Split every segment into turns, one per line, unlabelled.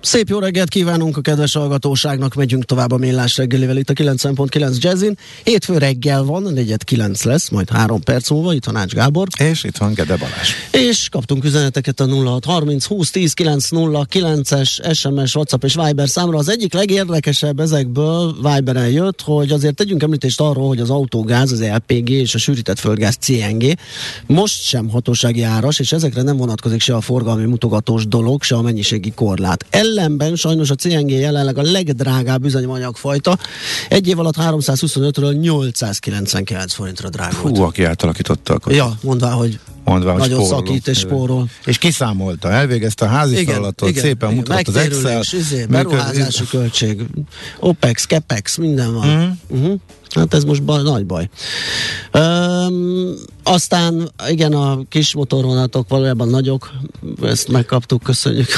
Szép jó reggelt kívánunk a kedves hallgatóságnak, megyünk tovább a millás reggelivel itt a 9.9 Jazzin. Hétfő reggel van, negyed 9 lesz, majd három perc múlva, itt van Ács Gábor.
És itt van Gede Balázs.
És kaptunk üzeneteket a 0630 20 10 909-es SMS, WhatsApp és Viber számra. Az egyik legérdekesebb ezekből Viberen jött, hogy azért tegyünk említést arról, hogy az autógáz, az LPG és a sűrített földgáz CNG most sem hatósági áras, és ezekre nem vonatkozik se a forgalmi mutogatós dolog, se a mennyiségi korlát. El ellenben sajnos a CNG jelenleg a legdrágább üzemanyagfajta. Egy év alatt 325-ről 899 forintra drágult.
Hú, aki átalakította
akkor. Ja, mondvá, hogy mondva, hogy Nagyon spóroló. szakít és spórol.
És kiszámolta, elvégezte a házi igen, feladatot, igen, szépen igen, mutat az Excel.
Izé, beruházási működ... költség, OPEX, CAPEX, minden van. Uh-huh. Uh-huh. Hát ez most baj, nagy baj. Üm, aztán igen, a kis motorvonatok valójában nagyok, ezt megkaptuk, köszönjük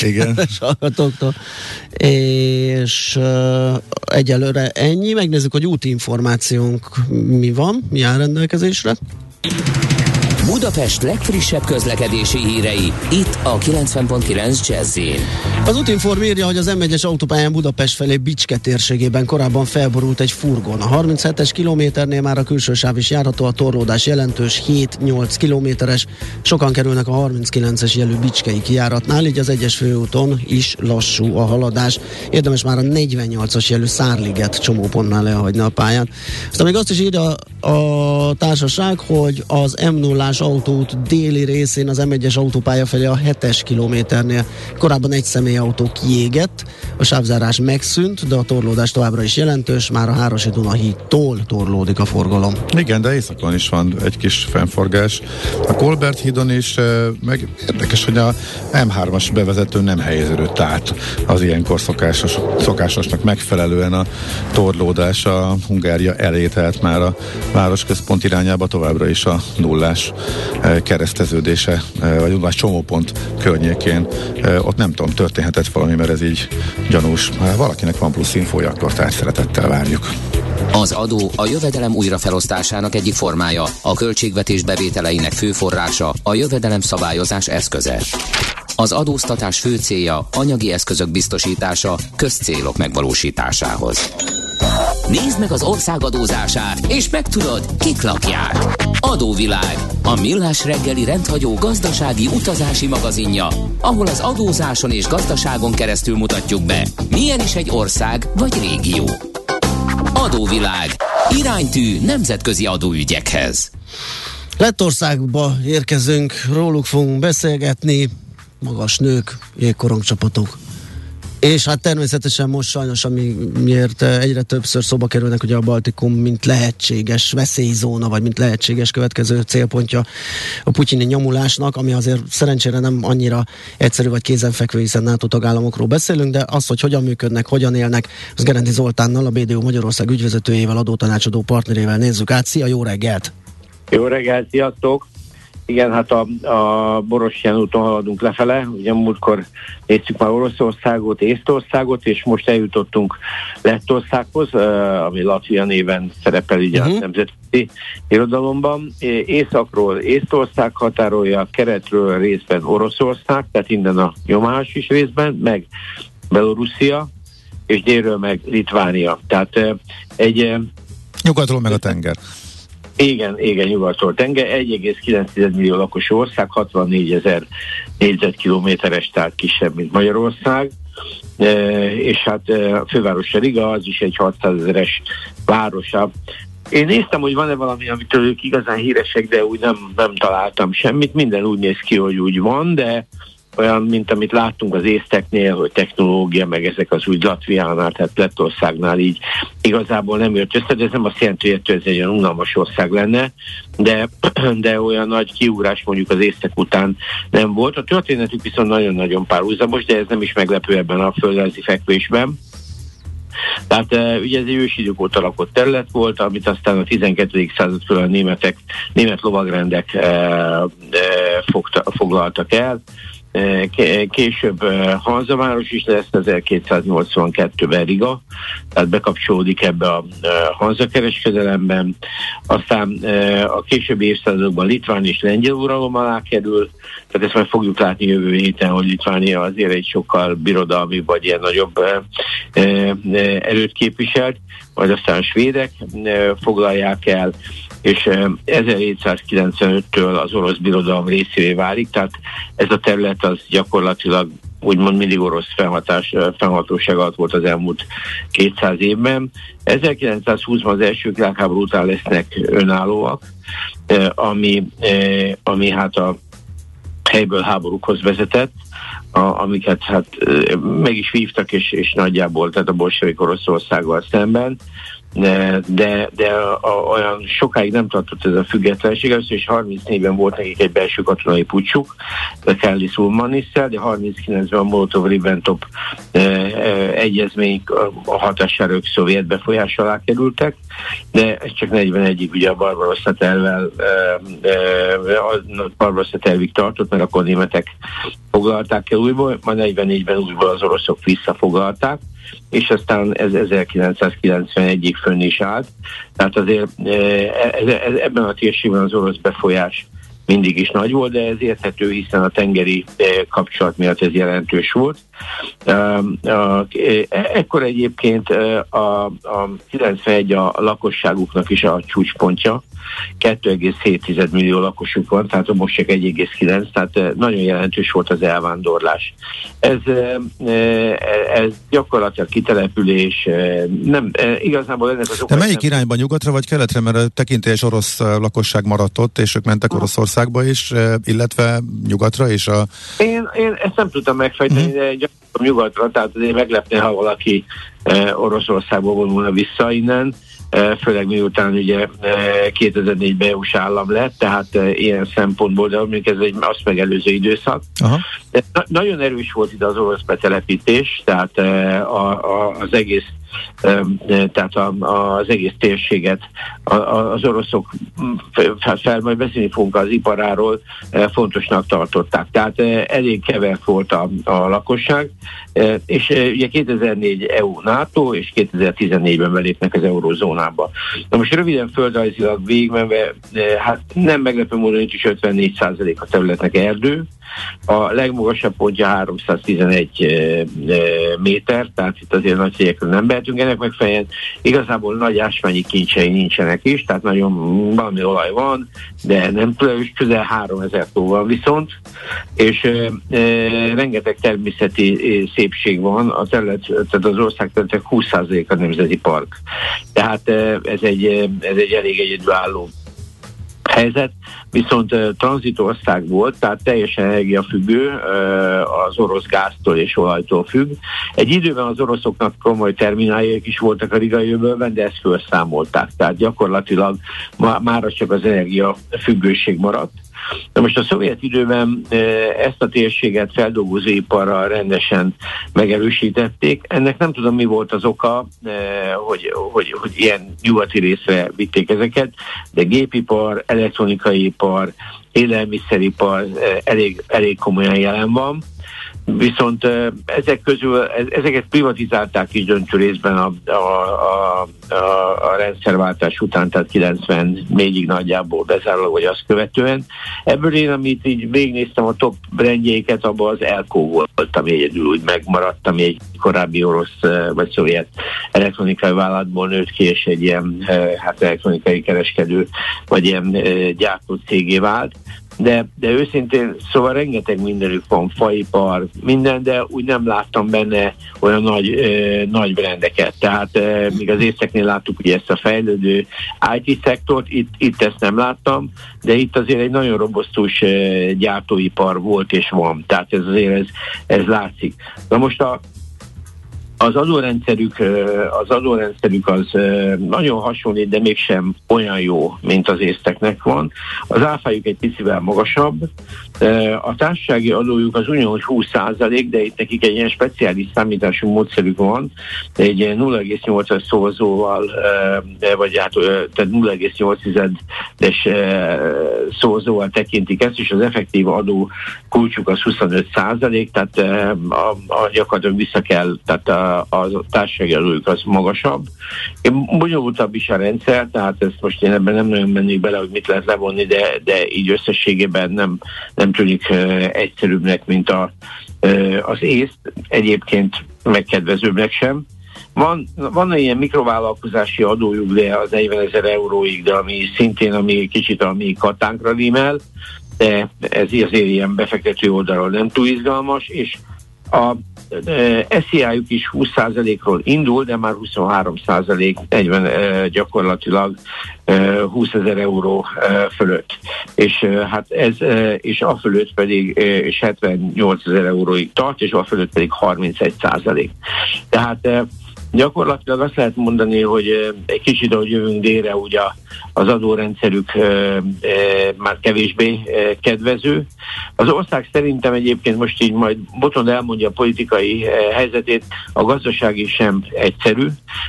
igen. a hallgatóktól. És uh, egyelőre ennyi, megnézzük, hogy útinformációnk mi van, mi áll rendelkezésre.
Budapest legfrissebb közlekedési hírei, itt a 90.9 jazz
Az Utinform írja, hogy az M1-es autópályán Budapest felé Bicske térségében korábban felborult egy furgon. A 37-es kilométernél már a külső sáv is járható, a torlódás jelentős 7-8 kilométeres. Sokan kerülnek a 39-es jelű Bicskei kijáratnál, így az egyes főúton is lassú a haladás. Érdemes már a 48-as jelű Szárliget csomópontnál lehagyni a pályán. Aztán még azt is írja a társaság, hogy az m 0 autót déli részén az M1-es autópálya felé a 7-es kilométernél korábban egy személyautó kiégett, a sávzárás megszűnt, de a torlódás továbbra is jelentős, már a Hárosi Duna hídtól torlódik a forgalom.
Igen, de északon is van egy kis fennforgás. A Kolbert hídon is, meg érdekes, hogy a M3-as bevezető nem helyeződött át az ilyenkor szokásos, szokásosnak megfelelően a torlódás a Hungária elé, tehát már a városközpont irányába továbbra is a nullás Eh, kereszteződése, eh, vagy más csomópont környékén, eh, ott nem tudom, történhetett valami, mert ez így gyanús. Valakinek van plusz infója, akkor tehát szeretettel várjuk.
Az adó a jövedelem újrafelosztásának egyik formája, a költségvetés bevételeinek fő forrása, a jövedelem szabályozás eszköze. Az adóztatás fő célja anyagi eszközök biztosítása közcélok megvalósításához. Nézd meg az ország adózását, és megtudod, kik lakják. Adóvilág, a millás reggeli rendhagyó gazdasági utazási magazinja, ahol az adózáson és gazdaságon keresztül mutatjuk be, milyen is egy ország vagy régió. Adóvilág, iránytű nemzetközi adóügyekhez.
Lettországba érkezünk, róluk fogunk beszélgetni, magas nők, jégkorongcsapatok. És hát természetesen most sajnos, ami miért egyre többször szóba kerülnek ugye a Baltikum, mint lehetséges veszélyzóna, vagy mint lehetséges következő célpontja a putyini nyomulásnak, ami azért szerencsére nem annyira egyszerű vagy kézenfekvő, hiszen NATO tagállamokról beszélünk, de az, hogy hogyan működnek, hogyan élnek, az Gerendi Zoltánnal, a BDO Magyarország ügyvezetőjével, adótanácsadó partnerével nézzük át. Szia, jó reggelt!
Jó reggelt, sziasztok! Igen, hát a, a Borosján úton haladunk lefele. Ugye múltkor néztük már Oroszországot, Észtországot, és most eljutottunk Lettországhoz, ami Latvia néven szerepel ugye uh-huh. a nemzeti irodalomban. Északról Észtország határolja, keretről részben Oroszország, tehát innen a nyomás is részben, meg Belorusszia, és délről meg Litvánia. Tehát egy...
Nyugatról meg a tenger.
Igen, igen, nyugatról tenger, 1,9 millió lakos ország, 64 ezer négyzetkilométeres, tehát kisebb, mint Magyarország. E, és hát e, a főváros Riga, az is egy 600 ezeres városa. Én néztem, hogy van-e valami, amitől ők igazán híresek, de úgy nem, nem találtam semmit. Minden úgy néz ki, hogy úgy van, de olyan, mint amit láttunk az észteknél, hogy technológia, meg ezek az úgy Latviánál, tehát Lettországnál így igazából nem jött össze, de ez nem azt jelenti, hogy ez egy olyan unalmas ország lenne, de, de olyan nagy kiugrás mondjuk az észtek után nem volt. A történetük viszont nagyon-nagyon párhuzamos, de ez nem is meglepő ebben a földrajzi fekvésben. Tehát ugye ez egy ősidők óta lakott terület volt, amit aztán a 12. század föl a németek, német lovagrendek e, e, fogta, foglaltak el. Később Hanzaváros is lesz 1282-ben Riga, tehát bekapcsolódik ebbe a Hanza kereskedelemben. Aztán a későbbi évszázadokban Litván és Lengyel uralom alá kerül, tehát ezt majd fogjuk látni jövő héten, hogy Litvánia azért egy sokkal birodalmi vagy ilyen nagyobb erőt képviselt, majd aztán a svédek foglalják el, és 1795-től az orosz birodalom részévé válik, tehát ez a terület az gyakorlatilag úgymond mindig orosz felhatás, felhatóság alatt volt az elmúlt 200 évben. 1920-ban az első világháború után lesznek önállóak, ami, ami hát a helyből háborúkhoz vezetett, a, amiket hát meg is vívtak, és, és nagyjából, tehát a bolsevik Oroszországgal szemben de, de, de a, olyan sokáig nem tartott ez a függetlenség, először is 34-ben volt nekik egy belső katonai pucsuk, de Kelly Sulmanisszel, de 39-ben a Molotov-Ribbentrop e, e, egyezmény a hatására ők szovjet befolyás alá kerültek, de ez csak 41-ig ugye a Barbarossa tervvel e, e, a Barbarossa tervig tartott, mert akkor németek foglalták el újból, majd 44-ben újból az oroszok visszafoglalták, és aztán ez 1991-ig fönn is állt. Tehát azért e, e, e, ebben a térségben az orosz befolyás mindig is nagy volt, de ez érthető, hiszen a tengeri kapcsolat miatt ez jelentős volt. Ekkor egyébként a, a 91 a lakosságuknak is a csúcspontja, 2,7 millió lakosuk van, tehát most csak 1,9, tehát nagyon jelentős volt az elvándorlás. Ez, ez gyakorlatilag kitelepülés, nem, igazából ennek az
De melyik nem... irányba, nyugatra vagy keletre, mert tekintélyes orosz lakosság maradt ott, és ők mentek Oroszországba is, illetve nyugatra is? A...
Én, én ezt nem tudtam megfejteni, hmm. de gyakorlatilag nyugatra, tehát azért meglepne, ha valaki Oroszországból vonulna vissza innen, főleg miután ugye 2004-ben EU-s állam lett, tehát ilyen szempontból, de mondjuk ez egy azt megelőző időszak. Aha. De na- nagyon erős volt itt az orosz betelepítés, tehát a, a, az egész tehát a, az egész térséget az oroszok, fel majd beszélni fogunk az iparáról, fontosnak tartották. Tehát elég kevert volt a, a lakosság, és ugye 2004 EU NATO, és 2014-ben belépnek az eurozónába. Na most röviden földrajzilag végigmenve, hát nem meglepő módon itt is 54% a területnek erdő, a legmagasabb pontja 311 méter, tehát itt azért nagy cégekről nem behetünk ennek megfelelően. Igazából nagy ásványi kincsei nincsenek is, tehát nagyon valami olaj van, de nem közel 3000 tó van viszont, és e, rengeteg természeti szépség van, a terület, tehát az ország területek 20% a nemzeti park. Tehát e, ez egy, ez egy elég egyedülálló helyzet, viszont uh, tranzitország volt, tehát teljesen energiafüggő, uh, az orosz gáztól és olajtól függ. Egy időben az oroszoknak komoly termináljaik is voltak a rigai jövőben, de ezt felszámolták, tehát gyakorlatilag má- már csak az energia függőség maradt. Na most a szovjet időben e, ezt a térséget feldolgozóiparral rendesen megerősítették. Ennek nem tudom, mi volt az oka, e, hogy, hogy, hogy ilyen nyugati részre vitték ezeket, de gépipar, elektronikai ipar, élelmiszeripar e, elég, elég komolyan jelen van. Viszont ezek közül, ezeket privatizálták is döntő részben a, a, a, a, a rendszerváltás után, tehát 94-ig nagyjából bezárólag, vagy azt követően. Ebből én, amit így végignéztem a top brandjeiket, abban az Elko volt, ami egyedül úgy megmaradt, ami egy korábbi orosz vagy szovjet elektronikai vállalatból nőtt ki, és egy ilyen hát elektronikai kereskedő, vagy ilyen gyártó cégé vált de, de őszintén, szóval rengeteg mindenük van, faipar, minden, de úgy nem láttam benne olyan nagy, ö, nagy brendeket. Tehát ö, míg az észeknél láttuk ugye ezt a fejlődő IT szektort, itt, itt ezt nem láttam, de itt azért egy nagyon robosztus ö, gyártóipar volt és van. Tehát ez azért ez, ez látszik. Na most a, az adórendszerük, az adórendszerük az nagyon hasonlít, de mégsem olyan jó, mint az észteknek van. Az áfájuk egy picivel magasabb. A társasági adójuk az ugyanúgy 20% de itt nekik egy ilyen speciális számítású módszerük van, egy 0,8-as szózóval, vagy hát tehát 0,8-es szózóval tekintik ezt, és az effektív adó kulcsuk az 25 tehát a, a gyakorlatilag vissza kell, tehát a, a társasági adójuk az magasabb. Bonyolultabb is a rendszer, tehát ezt most én ebben nem nagyon mennék bele, hogy mit lehet levonni, de, de így összességében nem, nem tűnik egyszerűbbnek, mint a, az észt, egyébként megkedvezőbbnek sem. Van, van ilyen mikrovállalkozási adójuk, de az 40 ezer euróig, de ami szintén, ami kicsit a mi katánkra rímel, de ez azért ilyen befektető oldalról nem túl izgalmas, és a SZIA-juk is 20%-ról indul, de már 23% 40 gyakorlatilag 20 ezer euró fölött. És hát ez, és a fölött pedig és 78 ezer euróig tart, és a fölött pedig 31 százalék. Tehát Gyakorlatilag azt lehet mondani, hogy egy kicsit, ahogy jövünk délre, ugye az adórendszerük már kevésbé kedvező. Az ország szerintem egyébként most így majd Botond elmondja a politikai helyzetét, a gazdasági sem egyszerű.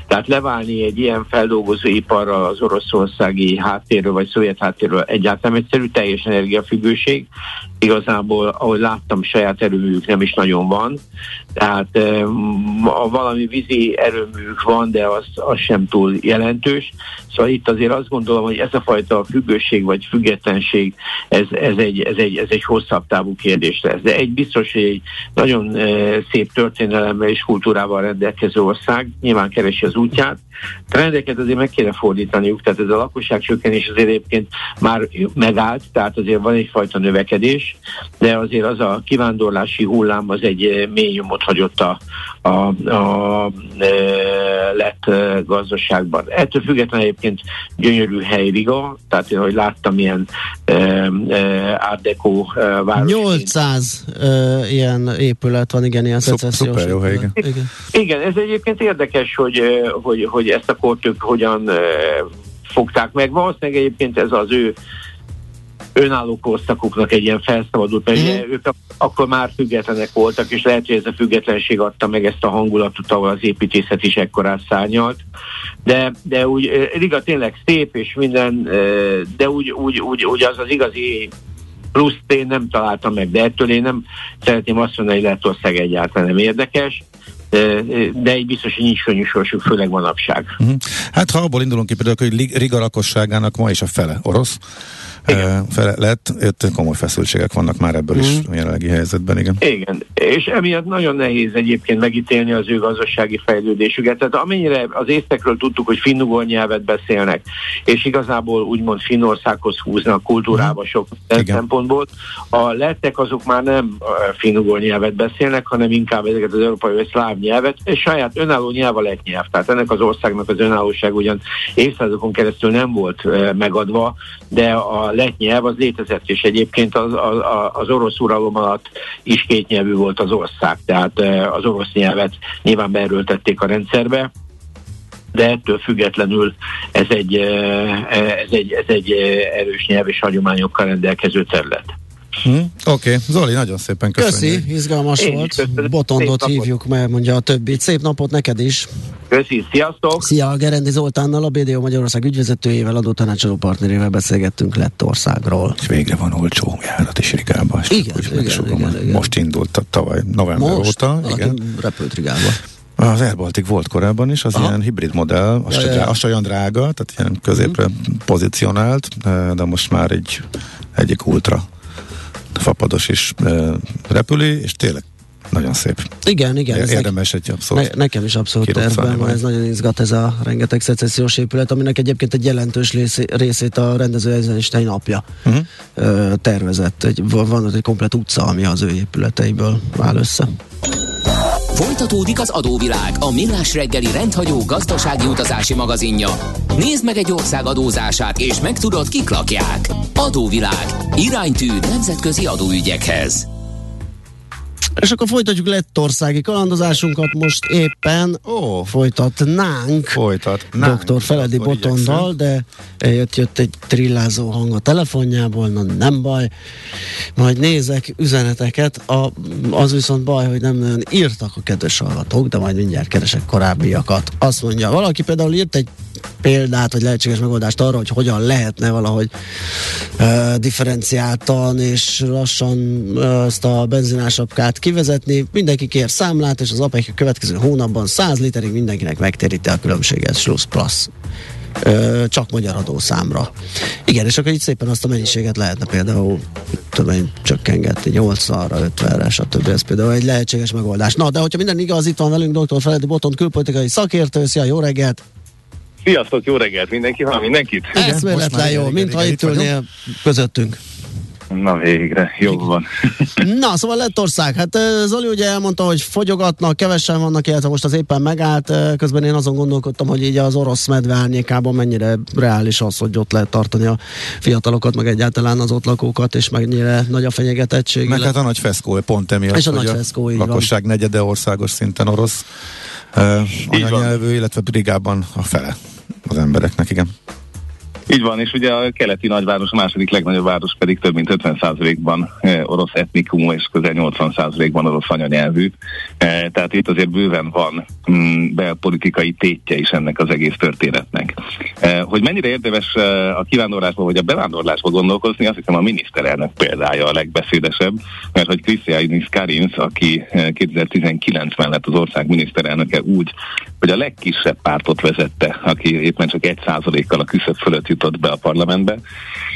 Tehát leválni egy ilyen feldolgozóiparral az oroszországi háttérről vagy szovjet háttérről egyáltalán egyszerű, teljes energiafüggőség. Igazából, ahogy láttam, saját erőműjük nem is nagyon van. Tehát a valami vízi erőművük van, de az, az sem túl jelentős. Szóval itt azért azt gondolom, hogy ez a fajta függőség vagy függetlenség, ez, ez, egy, ez, egy, ez egy hosszabb távú kérdés lesz. De egy biztos, hogy egy nagyon e, szép történelemmel és kultúrával rendelkező ország nyilván keresi az útját. Trendeket azért meg kéne fordítaniuk, tehát ez a lakosság csökkenés azért egyébként már megállt, tehát azért van egyfajta növekedés, de azért az a kivándorlási hullám az egy mély nyomot hagyott a, a, a, e, lett gazdaságban. Ettől függetlenül egyébként gyönyörű hely Riga, tehát én, hogy láttam ilyen e, e, Art Deco e, város.
800 e, ilyen épület van, igen, ilyen
Szuper, szuper jó hely, igen.
igen. Igen, ez egyébként érdekes, hogy, hogy, hogy ezt a kort ők hogyan e, fogták meg. Valószínűleg egyébként ez az ő önálló korszakuknak egy ilyen felszabadult, mert mm. ők akkor már függetlenek voltak, és lehet, hogy ez a függetlenség adta meg ezt a hangulatot, ahol az építészet is ekkorát szárnyalt. De, de úgy Riga tényleg szép, és minden, de úgy, úgy, úgy, úgy az az igazi pluszt én nem találtam meg, de ettől én nem szeretném azt mondani, hogy Lettország egyáltalán nem érdekes de egy biztos, hogy nincs könnyű sorsuk, főleg manapság. Uh-huh.
Hát ha abból indulunk ki például, hogy Riga lakosságának ma is a fele orosz, igen. fele lett, itt komoly feszültségek vannak már ebből mm. is mhm. a jelenlegi helyzetben, igen.
Igen, és emiatt nagyon nehéz egyébként megítélni az ő gazdasági fejlődésüket. Tehát amennyire az észtekről tudtuk, hogy finnugol nyelvet beszélnek, és igazából úgymond Finnországhoz húznak kultúrába mm. sok igen. szempontból, a lettek azok már nem finnugol nyelvet beszélnek, hanem inkább ezeket az európai vagy szláv nyelvet, és saját önálló nyelv a lett nyelv. Tehát ennek az országnak az önállóság ugyan évszázadokon keresztül nem volt megadva, de a lett nyelv az létezett, és egyébként az, az, az orosz uralom alatt is kétnyelvű volt az ország, tehát az orosz nyelvet nyilván beerőltették a rendszerbe, de ettől függetlenül ez egy, ez egy, ez egy erős nyelv és hagyományokkal rendelkező terület.
Hm? Oké, okay. Zoli, nagyon szépen köszönjük.
Köszi, izgalmas Én volt. Botondot hívjuk, mert mondja a többit. Szép napot neked is.
Köszi, sziasztok!
Szia, Gerendi Zoltánnal, a BDO Magyarország ügyvezetőjével, tanácsadó partnerével beszélgettünk Lettországról.
És végre van olcsó járat is Rigába.
Igen, igen, igen, igen,
Most indult tavaly november
Most?
óta.
Igen. repült Rigába.
Az Air Baltic volt korábban is, az Aha. ilyen hibrid modell, az, ja, ja. az olyan drága, tehát ilyen középre mm. pozícionált, de most már egy egyik ultra fapados is repüli, és tényleg nagyon szép.
Igen, igen.
Ez Érdemes egy abszolút.
Ne, nekem is abszolút tervben van, ez nagyon izgat ez a rengeteg szecessziós épület, aminek egyébként egy jelentős részét a rendező Eisenstein napja uh-huh. tervezett. Egy, van ott egy komplet utca, ami az ő épületeiből áll össze.
Folytatódik az adóvilág, a millás reggeli rendhagyó gazdasági utazási magazinja. Nézd meg egy ország adózását, és megtudod, kik lakják. Adóvilág. Iránytű nemzetközi adóügyekhez.
És akkor folytatjuk lettországi kalandozásunkat, most éppen oh. folytatnánk
Folytatnánk.
dr. Feledi Botondal, de jött, jött egy trillázó hang a telefonjából, na nem baj, majd nézek üzeneteket, a, az viszont baj, hogy nem nagyon írtak a kedves hallgatók, de majd mindjárt keresek korábbiakat. Azt mondja, valaki például írt egy példát, vagy lehetséges megoldást arra, hogy hogyan lehetne valahogy uh, differenciáltan és lassan uh, ezt a benzinásapkát kivezetni. Mindenki kér számlát, és az APEC a következő hónapban 100 literig mindenkinek megtéríti a különbséget, Schluss Plus. Ö, csak magyar adószámra. Igen, és akkor így szépen azt a mennyiséget lehetne például tudom én, csökkengetni 80-ra, 50-re, stb. Ez például egy lehetséges megoldás. Na, de hogyha minden igaz, itt van velünk dr. Feledi Boton, külpolitikai szakértő. Szia, jó reggelt!
Sziasztok, jó reggelt mindenki, van mindenkit?
Eszméletlen jó, mintha itt ülnél közöttünk.
Na végre, jó van.
Na, szóval Lettország. Hát Zoli ugye elmondta, hogy fogyogatnak, kevesen vannak, illetve most az éppen megállt. Közben én azon gondolkodtam, hogy így az orosz medve árnyékában mennyire reális az, hogy ott lehet tartani a fiatalokat, meg egyáltalán az ott lakókat, és mennyire nagy a fenyegetettség.
Meg hát a nagy feszkó, pont emiatt,
és a nagy feszkó,
a lakosság van. negyede országos szinten orosz uh, anyanyelvű, illetve brigában a fele az embereknek, igen.
Így van, és ugye a keleti nagyváros, a második legnagyobb város pedig több mint 50%-ban eh, orosz etnikum, és közel 80%-ban orosz anyanyelvű. Eh, tehát itt azért bőven van mm, belpolitikai tétje is ennek az egész történetnek. Eh, hogy mennyire érdemes a kivándorlásba vagy a bevándorlásba gondolkozni, azt hiszem a miniszterelnök példája a legbeszédesebb, mert hogy Krisztiánis Karinc, aki 2019-ben lett az ország miniszterelnöke úgy, hogy a legkisebb pártot vezette, aki éppen csak egy százalékkal a küszöb fölött jutott be a parlamentbe.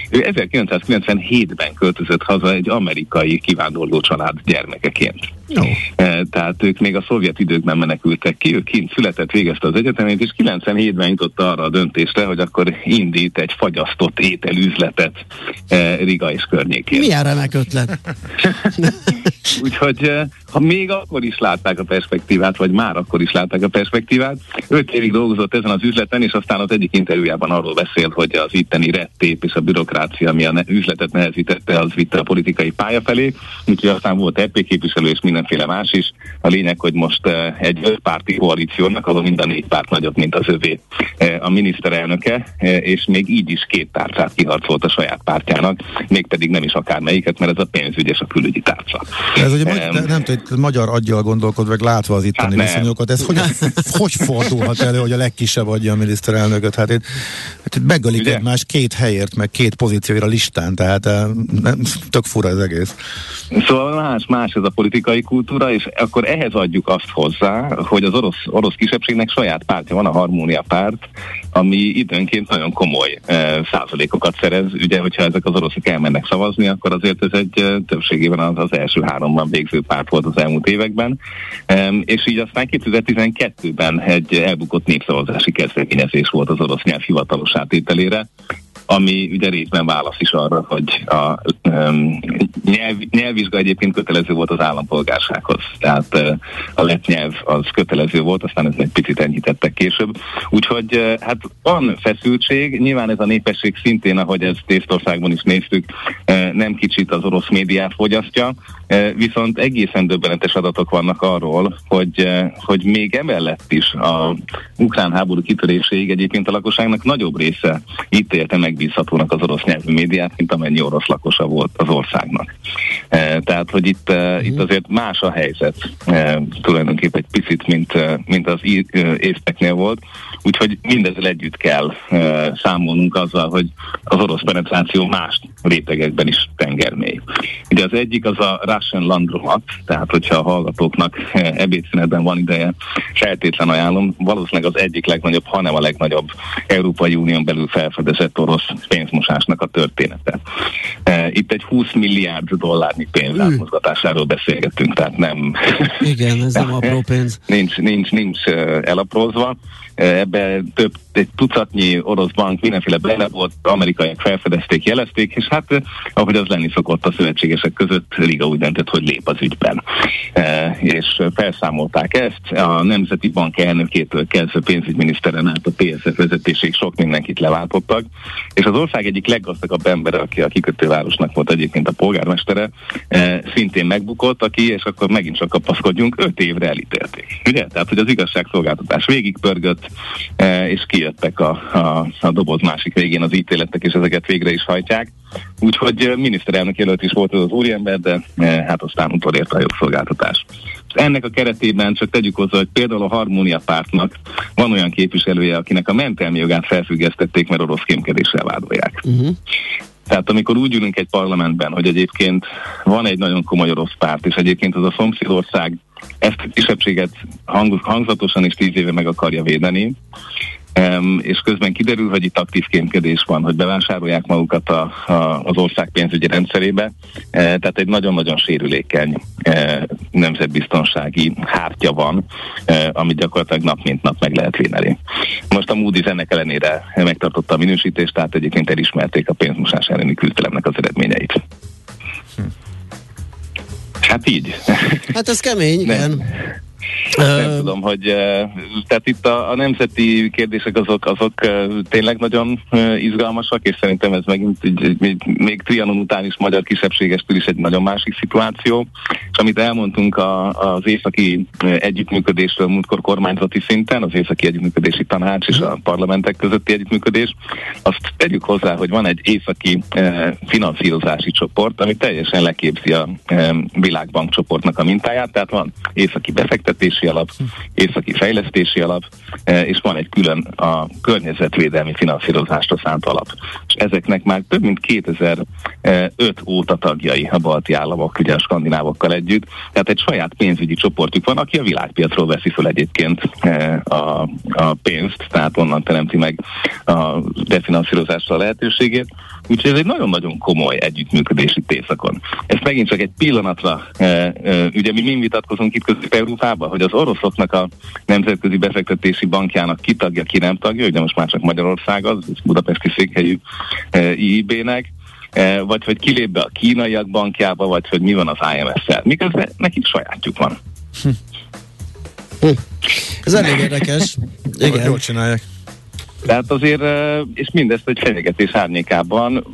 Ő 1997-ben költözött haza egy amerikai kivándorló család gyermekeként. Jó. E, tehát ők még a szovjet időkben menekültek ki, ő kint született, végezte az egyetemét, és 97-ben jutott arra a döntésre, hogy akkor indít egy fagyasztott ételüzletet e, Riga és környékén.
Milyen remek ötlet?
Úgyhogy e, ha még akkor is látták a perspektívát, vagy már akkor is látták a perspektívát, öt évig dolgozott ezen az üzleten, és aztán az egyik interjújában arról beszél, hogy az itteni rettép és a bürokrácia, ami a üzletet nehezítette, az vitte a politikai pálya felé, úgyhogy aztán volt EP képviselő és mindenféle más is. A lényeg, hogy most eh, egy ötpárti koalíciónak, ahol mind a négy párt nagyobb, mint az övé eh, a miniszterelnöke, eh, és még így is két tárcát kiharcolt a saját pártjának, mégpedig nem is akármelyiket, mert ez a pénzügy és a külügyi tárca.
Ez ugye um, nem tudom, magyar aggyal gondolkod, meg látva az itteni hát viszonyokat, ez hogy, hogy fordulhat elő, hogy a legkisebb adja a miniszterelnököt? Hát itt, itt megölik egymás két helyért, meg két pozícióira listán, tehát nem, tök fura az egész.
Szóval más, más ez a politikai kultúra, és akkor ehhez adjuk azt hozzá, hogy az orosz, orosz kisebbségnek saját pártja van, a Harmónia párt, ami időnként nagyon komoly e, százalékokat szerez. Ugye, hogyha ezek az oroszok elmennek szavazni, akkor azért ez egy e, többségében az, az első háromban végző párt volt az elmúlt években. E, és így aztán 2012-ben egy elbukott népszavazási kezdeményezés volt az orosz nyelv hivatalos átételére, ami ugye részben válasz is arra, hogy a um, nyelv, nyelvvizsga egyébként kötelező volt az állampolgársághoz. Tehát uh, a lett nyelv az kötelező volt, aztán ez egy picit enyhítettek később. Úgyhogy uh, hát van feszültség, nyilván ez a népesség szintén, ahogy ezt Észtországban is néztük, uh, nem kicsit az orosz médiát fogyasztja, viszont egészen döbbenetes adatok vannak arról, hogy, uh, hogy még emellett is a ukrán háború kitöréséig egyébként a lakosságnak nagyobb része itt élte meg megbízhatónak az orosz nyelvű médiát, mint amennyi orosz lakosa volt az országnak. E, tehát, hogy itt, e, itt azért más a helyzet tulajdonképpen egy picit, mint, mint az észteknél volt. Úgyhogy mindezzel együtt kell számolnunk azzal, hogy az orosz penetráció más rétegekben is tengermély. Ugye az egyik az a Russian Landromat, tehát hogyha a hallgatóknak ebédszünetben van ideje, feltétlen ajánlom, valószínűleg az egyik legnagyobb, hanem a legnagyobb Európai Unión belül felfedezett orosz pénzmosásnak a története. E, Itt egy 20 milliárd dollárnyi pénz átmozgatásáról beszélgettünk, tehát nem...
Igen, ez nem apró pénz.
nincs, nincs, nincs elaprózva. Ebbe több, egy tucatnyi orosz bank mindenféle benne volt, amerikaiak felfedezték, jelezték, és hát ahogy az lenni szokott a szövetségesek között, Riga úgy döntött, hogy lép az ügyben. És felszámolták ezt, a Nemzeti Bank elnökétől kezdve pénzügyminiszteren át a PSF vezetéség sok mindenkit leváltottak, és az ország egyik leggazdagabb ember, aki a kikötővárosnak volt egyébként a polgármestere, szintén megbukott, aki, és akkor megint csak kapaszkodjunk, öt évre elítélték. Ugye? Tehát, hogy az igazságszolgáltatás végigpörgött, E, és kijöttek a, a, a doboz másik végén az ítéletek, és ezeket végre is hajtják. Úgyhogy miniszterelnök jelölt is volt az az úriember, de e, hát aztán utolérte a jogszolgáltatás. Ennek a keretében csak tegyük hozzá, hogy például a Harmónia pártnak van olyan képviselője, akinek a mentelmi jogát felfüggesztették, mert orosz kémkedéssel vádolják. Uh-huh. Tehát amikor úgy ülünk egy parlamentben, hogy egyébként van egy nagyon komoly orosz párt, és egyébként az a szomszédország ezt a kisebbséget hang, hangzatosan is tíz éve meg akarja védeni, és közben kiderül, hogy itt aktív kémkedés van, hogy bevásárolják magukat a, a, az ország pénzügyi rendszerébe, uh, tehát egy nagyon-nagyon sérülékeny uh, nemzetbiztonsági hártya van, uh, amit gyakorlatilag nap mint nap meg lehet védeni. Most a Moody's ennek ellenére megtartotta a minősítést, tehát egyébként elismerték a pénzmosás elleni küzdelemnek az eredményeit. Hm. Hát így.
Hát ez kemény, igen. Nem.
Tudom, hogy tehát itt a, a nemzeti kérdések azok, azok tényleg nagyon izgalmasak, és szerintem ez megint egy, még, még Trianon után is magyar kisebbségestől is egy nagyon másik szituáció. És amit elmondtunk a, az északi együttműködésről múltkor kormányzati szinten, az északi együttműködési tanács és a parlamentek közötti együttműködés, azt tegyük hozzá, hogy van egy északi finanszírozási csoport, ami teljesen leképzi a világbank csoportnak a mintáját, tehát van északi befektetési fejlesztési alap, északi fejlesztési alap, e, és van egy külön a környezetvédelmi finanszírozásra szánt alap. És ezeknek már több mint 2005 óta tagjai a balti államok, ugye a skandinávokkal együtt, tehát egy saját pénzügyi csoportjuk van, aki a világpiacról veszi föl egyébként e, a, a pénzt, tehát onnan teremti meg a definanszírozásra a lehetőségét. Úgyhogy ez egy nagyon-nagyon komoly együttműködési tészakon. Ezt megint csak egy pillanatra, e, ugye mi mind vitatkozunk itt Közép-Európában, hogy az oroszoknak a Nemzetközi Befektetési Bankjának ki tagja, ki nem tagja, ugye most már csak Magyarország az, budapesti székhelyű e, IIB-nek, e, vagy hogy kilép be a kínaiak bankjába, vagy hogy mi van az IMF-szel. Miközben nekik sajátjuk van. Hm.
Hm. Ez elég érdekes.
Igen. Jól csinálják.
Tehát azért, és mindezt egy fenyegetés árnyékában,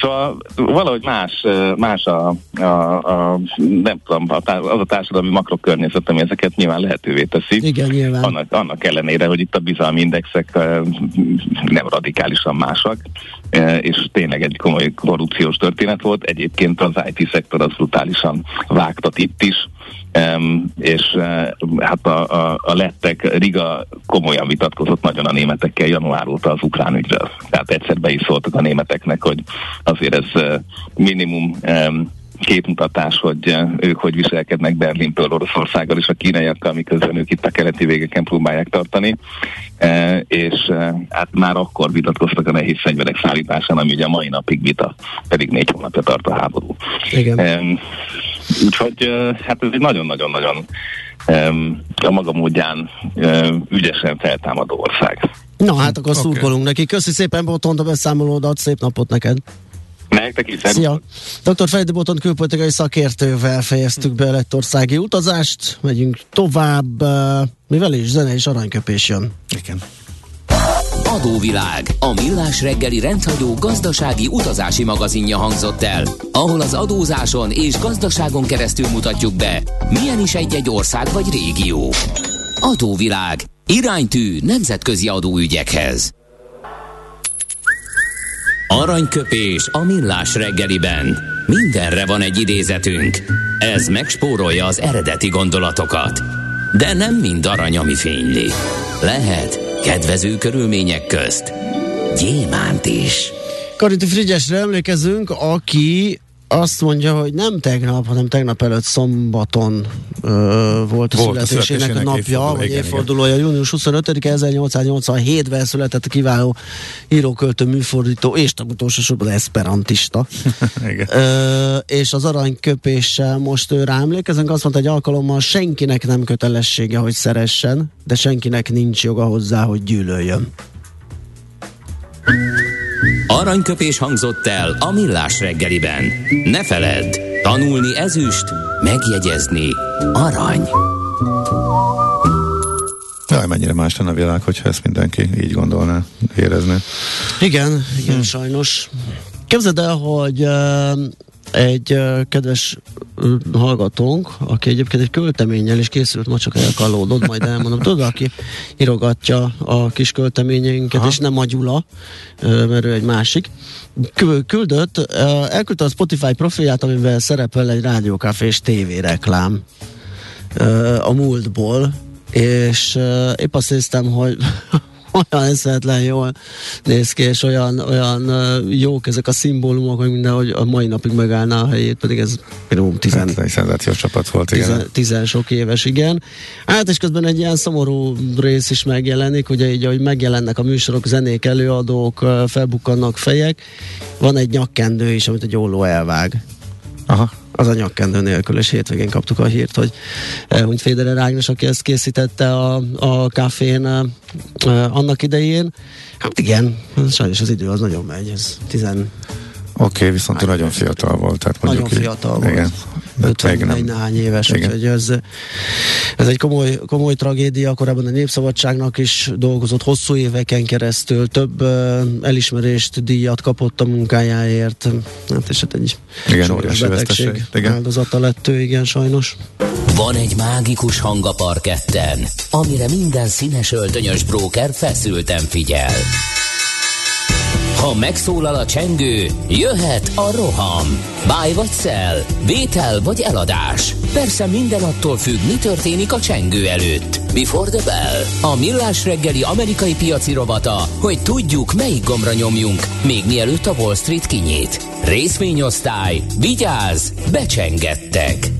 szóval valahogy más, más a, a, a nem tudom, az a társadalmi makrokörnyezet, ami ezeket nyilván lehetővé teszi.
Igen, nyilván.
Annak, annak ellenére, hogy itt a bizalmi indexek nem radikálisan másak, és tényleg egy komoly korrupciós történet volt. Egyébként az IT-szektor az brutálisan vágtat itt is, és uh, hát a, a, a lettek Riga komolyan vitatkozott nagyon a németekkel január óta az ukrán ügyről. Tehát egyszer be is szóltak a németeknek, hogy azért ez uh, minimum um, képmutatás, hogy ők hogy viselkednek Berlinből, Oroszországgal és a kínaiakkal, miközben ők itt a keleti végeken próbálják tartani. E, és e, hát már akkor vitatkoztak a nehéz fegyverek szállításán, ami ugye a mai napig vita, pedig négy hónapja tart a háború.
Igen. E,
úgyhogy hát ez egy nagyon-nagyon-nagyon a maga módján ügyesen feltámadó ország.
Na hát akkor okay. szurkolunk neki. Köszi szépen, Botond, a beszámolódat, szép napot neked!
Nektek is.
Szia! Dr. Fejdi Boton külpolitikai szakértővel fejeztük be a lettországi utazást. Megyünk tovább. Mivel is zene és aranyköpés jön.
Igen.
Adóvilág, a millás reggeli rendhagyó gazdasági utazási magazinja hangzott el, ahol az adózáson és gazdaságon keresztül mutatjuk be, milyen is egy-egy ország vagy régió. Adóvilág, iránytű nemzetközi adóügyekhez. Aranyköpés a millás reggeliben. Mindenre van egy idézetünk. Ez megspórolja az eredeti gondolatokat. De nem mind arany, ami fényli. Lehet kedvező körülmények közt gyémánt is.
Kariti Frigyesre emlékezünk, aki azt mondja, hogy nem tegnap, hanem tegnap előtt szombaton ö, volt a volt születésének a, a napja, évforduló, vagy évfordulója. Június 25-e 1887-ben született a kiváló íróköltő, műfordító és utolsó sorban esperantista. ö, és az aranyköpéssel most ő ráemlékezünk, azt mondta, hogy alkalommal senkinek nem kötelessége, hogy szeressen, de senkinek nincs joga hozzá, hogy gyűlöljön.
Aranyköpés hangzott el a millás reggeliben. Ne feledd, tanulni ezüst, megjegyezni arany.
Jaj, mennyire más lenne a világ, hogyha ezt mindenki így gondolná, érezne.
Igen, igen, hmm. sajnos. Képzeld el, hogy uh, egy uh, kedves hallgatónk, aki egyébként egy költeménnyel is készült, ma csak elkallódott, majd elmondom, tudod, aki írogatja a kis költeményeinket, Aha. és nem a Gyula, mert ő egy másik, küldött, elküldte a Spotify profilját, amivel szerepel egy rádiókafés tévéreklám a múltból, és épp azt néztem, hogy olyan eszetlen jól néz ki, és olyan, olyan jók ezek a szimbólumok, hogy minden, hogy a mai napig megállná a helyét, pedig ez például tizen,
hát, egy szenzációs csapat volt, igen.
Tizen, tizen sok éves, igen. Hát és közben egy ilyen szomorú rész is megjelenik, ugye így, ahogy megjelennek a műsorok, zenék, előadók, felbukkannak fejek, van egy nyakkendő is, amit egy olló elvág. Aha az a nyakkendő nélkül, és hétvégén kaptuk a hírt, hogy hogy Féderer Ágnes, aki ezt készítette a, a káfén annak idején, hát igen, sajnos az idő az nagyon megy, ez tizen
Oké, okay, viszont ő nagyon fiatal volt. Tehát
nagyon így, fiatal volt. Igen. 51 néhány éves, igen. úgyhogy ez, ez egy komoly, komoly tragédia. Korábban a Népszabadságnak is dolgozott hosszú éveken keresztül, több uh, elismerést, díjat kapott a munkájáért. Hát és hát egy
igen, óriási betegség
igen. áldozata lett ő, igen, sajnos.
Van egy mágikus hang a parketten, amire minden színes öltönyös bróker feszülten figyel. Ha megszólal a csengő, jöhet a roham. Báj vagy szel, vétel vagy eladás. Persze minden attól függ, mi történik a csengő előtt. Before the bell. A millás reggeli amerikai piaci robata, hogy tudjuk, melyik gombra nyomjunk, még mielőtt a Wall Street kinyit. Részvényosztály, vigyáz, becsengettek.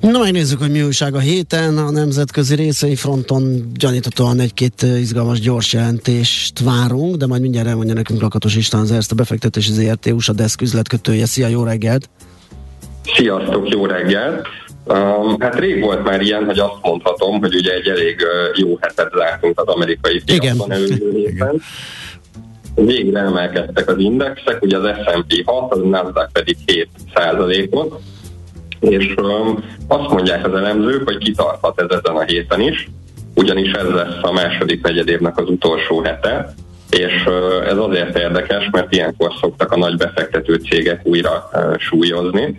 Na megnézzük, hogy mi újság a héten. A nemzetközi részvényfronton gyaníthatóan egy-két izgalmas gyors jelentést várunk, de majd mindjárt elmondja nekünk Lakatos István az ezt a befektetési ZRT USA Desk üzletkötője. Szia, jó reggelt!
Sziasztok, jó reggelt! Um, hát rég volt már ilyen, hogy azt mondhatom, hogy ugye egy elég jó hetet zártunk az amerikai piacon előző héten. Végre emelkedtek az indexek, ugye az S&P 6, az Nasdaq pedig 7 százalékot és um, azt mondják az elemzők, hogy kitarthat ez ezen a héten is, ugyanis ez lesz a második negyedévnek az utolsó hete, és uh, ez azért érdekes, mert ilyenkor szoktak a nagy befektető cégek újra uh, súlyozni,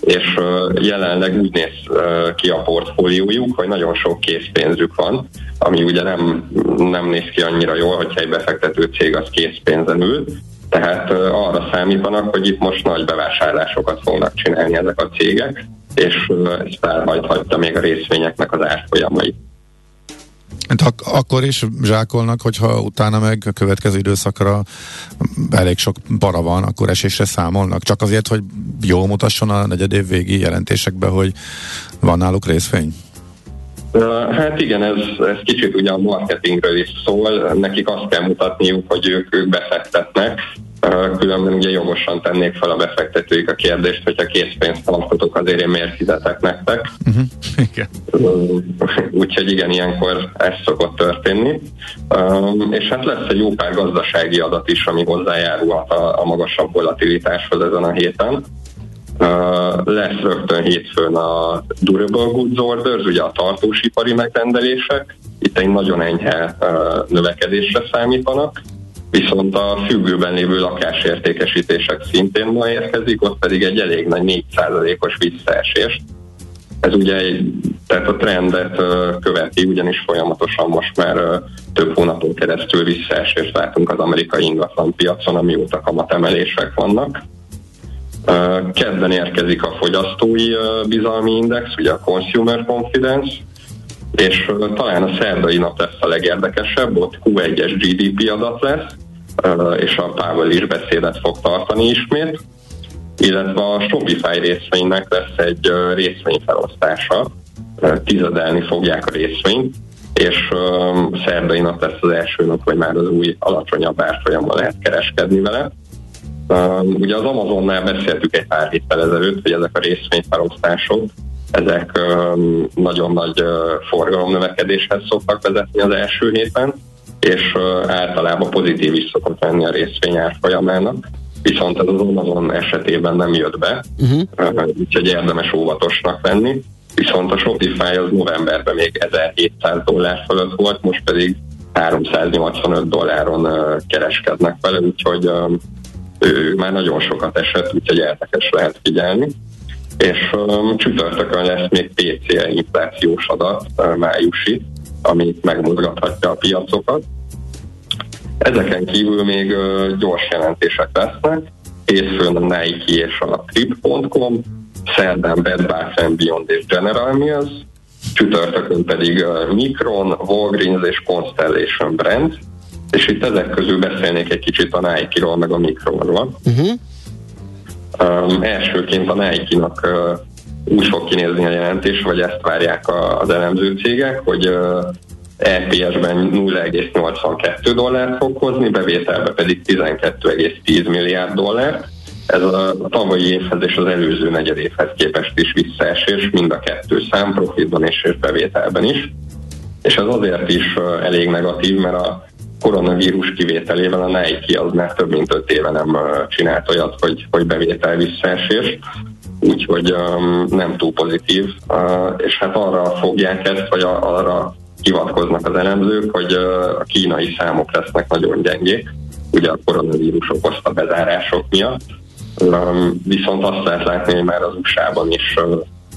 és uh, jelenleg úgy néz ki a portfóliójuk, hogy nagyon sok készpénzük van, ami ugye nem, nem néz ki annyira jól, hogyha egy befektető cég az készpénzen ül, tehát arra számítanak, hogy itt most nagy bevásárlásokat fognak csinálni ezek a cégek, és ez felhajthatja még a részvényeknek az árfolyamait.
Hát ak- akkor is zsákolnak, hogyha utána meg a következő időszakra elég sok para van, akkor esésre számolnak. Csak azért, hogy jól mutasson a negyedév végi jelentésekbe, hogy van náluk részvény?
Hát igen, ez, ez kicsit ugye a marketingről is szól, nekik azt kell mutatniuk, hogy ők, ők befektetnek, különben ugye jogosan tennék fel a befektetőik a kérdést, hogyha készpénzt tartotok, azért én miért fizetek nektek. Uh-huh. Igen. Úgyhogy igen, ilyenkor ez szokott történni. És hát lesz egy jó pár gazdasági adat is, ami hozzájárulhat a, a magasabb volatilitáshoz ezen a héten. Lesz rögtön hétfőn a Durable Goods Orders, ugye a tartósipari megrendelések, itt egy nagyon enyhe növekedésre számítanak, viszont a függőben lévő lakásértékesítések szintén ma érkezik, ott pedig egy elég nagy 4%-os visszaesés. Ez ugye egy, tehát a trendet követi, ugyanis folyamatosan most már több hónapon keresztül visszaesést látunk az amerikai ingatlan piacon, amióta kamatemelések vannak. Kedden érkezik a fogyasztói bizalmi index, ugye a Consumer Confidence, és talán a szerdai nap lesz a legérdekesebb, ott Q1-es GDP adat lesz, és a Powell is beszédet fog tartani ismét. illetve a Shopify részvénynek lesz egy részvényfelosztása, tizedelni fogják a részvényt, és szerdai nap lesz az első nap, hogy már az új alacsonyabb árfolyamban lehet kereskedni vele. Ugye az Amazonnál beszéltük egy pár héttel ezelőtt, hogy ezek a részvényfelosztások, ezek nagyon nagy forgalomnövekedéshez szoktak vezetni az első héten, és általában pozitív is szokott lenni a részvény árfolyamának viszont ez az Amazon esetében nem jött be, uh-huh. úgyhogy érdemes óvatosnak lenni. Viszont a Shopify az novemberben még 1700 dollár fölött volt, most pedig 385 dolláron kereskednek vele, úgyhogy már nagyon sokat esett, úgyhogy érdekes lehet figyelni. És um, csütörtökön lesz még PCE inflációs adat, májusi, ami megmozgathatja a piacokat. Ezeken kívül még uh, gyors jelentések lesznek. Hétfőn a Nike és a Trip.com, szerdán Bed Bath Beyond és General Mills, csütörtökön pedig Micron, Walgreens és Constellation Brand, és itt ezek közül beszélnék egy kicsit a Nike-ról, meg a Micronról. Uh-huh. Um, elsőként a Nike-nak uh, úgy fog kinézni a jelentés, vagy ezt várják a, az elemző cégek, hogy uh, EPS-ben 0,82 dollárt fog hozni, bevételbe pedig 12,10 milliárd dollár. Ez a tavalyi évhez és az előző negyedévhez képest is visszaesés, mind a kettő szám profitban és, és bevételben is. És ez azért is elég negatív, mert a koronavírus kivételével a Nike az már több mint öt éve nem csinált olyat, hogy, hogy bevétel visszaesés, úgyhogy um, nem túl pozitív, uh, és hát arra fogják ezt, vagy a, arra hivatkoznak az elemzők, hogy a kínai számok lesznek nagyon gyengék, ugye a koronavírus okozta bezárások miatt, viszont azt lehet látni, hogy már az USA-ban is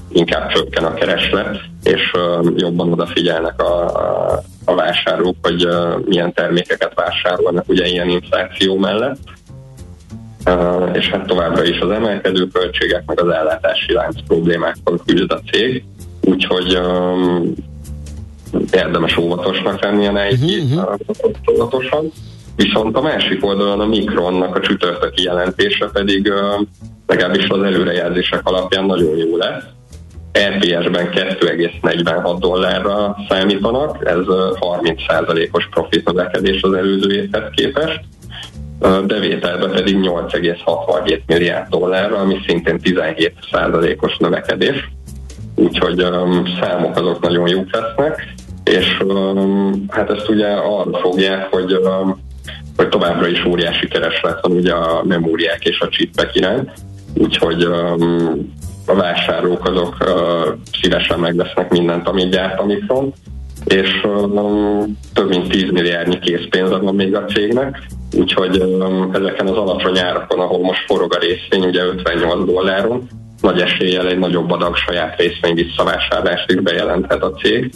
inkább csökken a kereslet, és jobban odafigyelnek a, a, a vásárlók, hogy milyen termékeket vásárolnak ugye ilyen infláció mellett. És hát továbbra is az emelkedő költségek, meg az ellátási lánc problémákkal küzd a cég, úgyhogy érdemes óvatosnak lenni a Nike uh-huh. Viszont a másik oldalon a Mikronnak a csütörtöki jelentése pedig legalábbis az előrejelzések alapján nagyon jó lesz. RPS-ben 2,46 dollárra számítanak, ez 30%-os profit növekedés az előző évhez képest, bevételben pedig 8,67 milliárd dollárra, ami szintén 17%-os növekedés. Úgyhogy um, számok azok nagyon jók lesznek, és hát ezt ugye arra fogják, hogy, hogy továbbra is óriási kereslet van ugye a memóriák és a csipek iránt, úgyhogy um, a vásárlók azok szívesen megvesznek mindent, amit gyárt a Micron, és um, több mint 10 milliárdnyi készpénze van még a cégnek, úgyhogy um, ezeken az alacsony árakon, ahol most forog a részvény, ugye 58 dolláron, nagy eséllyel egy nagyobb adag saját részvény visszavásárlást is bejelenthet a cég,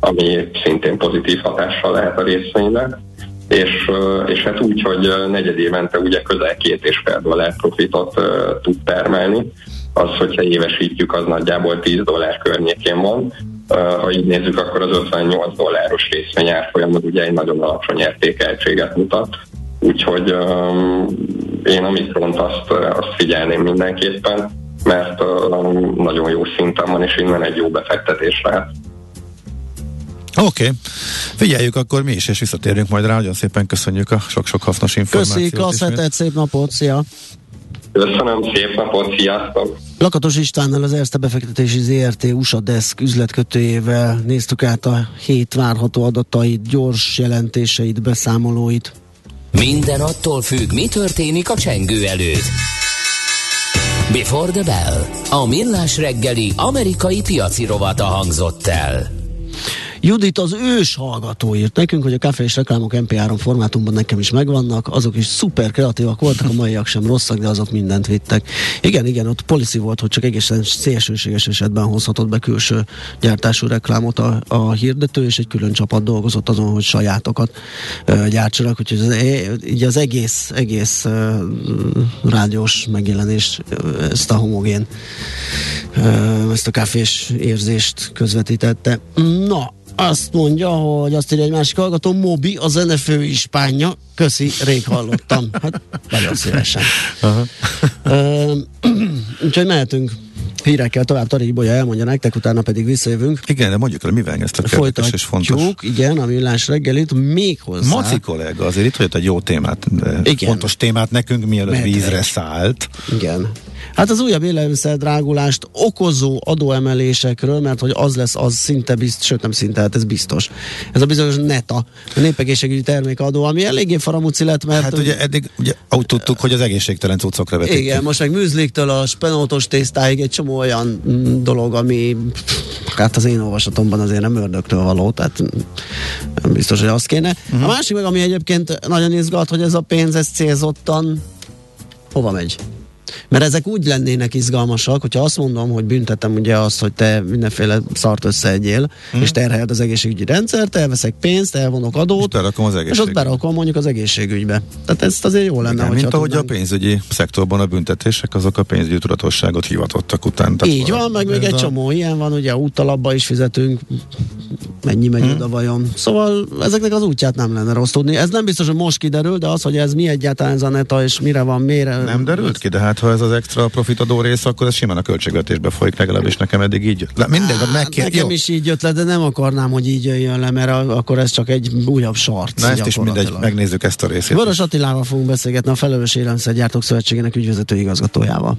ami szintén pozitív hatással lehet a részvényre. És, és hát úgy, hogy negyed évente ugye közel két és fél dollár profitot tud termelni, az, hogyha évesítjük, az nagyjából 10 dollár környékén van. Uh, ha így nézzük, akkor az 58 dolláros részvény árfolyam az ugye egy nagyon alacsony értékeltséget mutat. Úgyhogy um, én a mikront azt, azt figyelném mindenképpen mert uh, nagyon jó szinten van, és innen egy jó befektetés lehet.
Oké, okay. figyeljük akkor mi is, és visszatérünk majd rá. Nagyon szépen köszönjük a sok-sok hasznos információt.
Köszi, klassz hetet, szép napot, szia!
Köszönöm, szép napot, sziasztok!
Lakatos Istvánnal az Erste befektetési ZRT USA Desk üzletkötőjével néztük át a hét várható adatait, gyors jelentéseit, beszámolóit.
Minden attól függ, mi történik a csengő előtt. Before the Bell. A millás reggeli amerikai piaci rovata hangzott el.
Judit az ős hallgató írt nekünk, hogy a kávé és reklámok MP3 formátumban nekem is megvannak, azok is szuper kreatívak voltak, a maiak sem rosszak, de azok mindent vittek. Igen, igen, ott policy volt, hogy csak egészen szélsőséges esetben hozhatott be külső gyártású reklámot a, a hirdető, és egy külön csapat dolgozott azon, hogy sajátokat uh, gyártsanak, úgyhogy az, így az egész, egész uh, rádiós megjelenést, uh, ezt a homogén, uh, ezt a káfés érzést közvetítette. Na, azt mondja, hogy azt írja egy másik hallgató, Mobi, a zenefő ispánja. Köszi, rég hallottam. Hát nagyon szívesen. Úgyhogy mehetünk hírekkel tovább Tari Bolya elmondja nektek, utána pedig visszajövünk.
Igen, de mondjuk el, mivel ezt a kérdés és fontos.
igen, a millás reggelit még hozzá.
Maci kollega azért itt hogy egy jó témát, igen. fontos témát nekünk, mielőtt Mehet vízre szállt.
Igen. Hát az újabb élelmiszer drágulást okozó adóemelésekről, mert hogy az lesz, az szinte biztos, sőt nem szinte, hát ez biztos. Ez a bizonyos NETA, a népegészségügyi termékadó, ami eléggé faramúci lett, mert...
Hát ugye eddig ugye, úgy tudtuk, hogy az egészségtelen cuccokra vetítik.
Igen, most meg műzliktől a spenótos tésztáig egy csomó olyan dolog, ami hát az én olvasatomban azért nem ördögtől való, tehát nem biztos, hogy az kéne. Uh-huh. A másik meg, ami egyébként nagyon izgat, hogy ez a pénz, ez célzottan hova megy? Mert ezek úgy lennének izgalmasak, hogyha azt mondom, hogy büntetem ugye azt, hogy te mindenféle szart összeegyél, hmm. és terheld az egészségügyi rendszert, elveszek pénzt, elvonok adót,
és, az
és ott berakom mondjuk az egészségügybe. Tehát ez azért jó lenne.
Igen, mint ahogy tudnánk. a pénzügyi szektorban a büntetések, azok a pénzügyi tudatosságot hivatottak után.
Tehát Így van, meg még egy a... csomó ilyen van, ugye útalapba is fizetünk, mennyi megy hmm. oda vajon. Szóval ezeknek az útját nem lenne rossz tudni. Ez nem biztos, hogy most kiderül, de az, hogy ez mi egyáltalán ez a neta, és mire van, mire.
Nem derült ki, de hát ha ez az extra profitadó rész, akkor ez simán a költségvetésbe folyik, legalábbis nekem eddig így jött le. Mindegy, meg
kell, Nekem jó. is így jött le, de nem akarnám, hogy így jöjjön le, mert akkor ez csak egy újabb sort.
Na ezt is mindegy, megnézzük ezt a részét.
Varos Attilával fogunk beszélgetni a Felelős Élelmiszergyártók Szövetségének ügyvezető igazgatójával.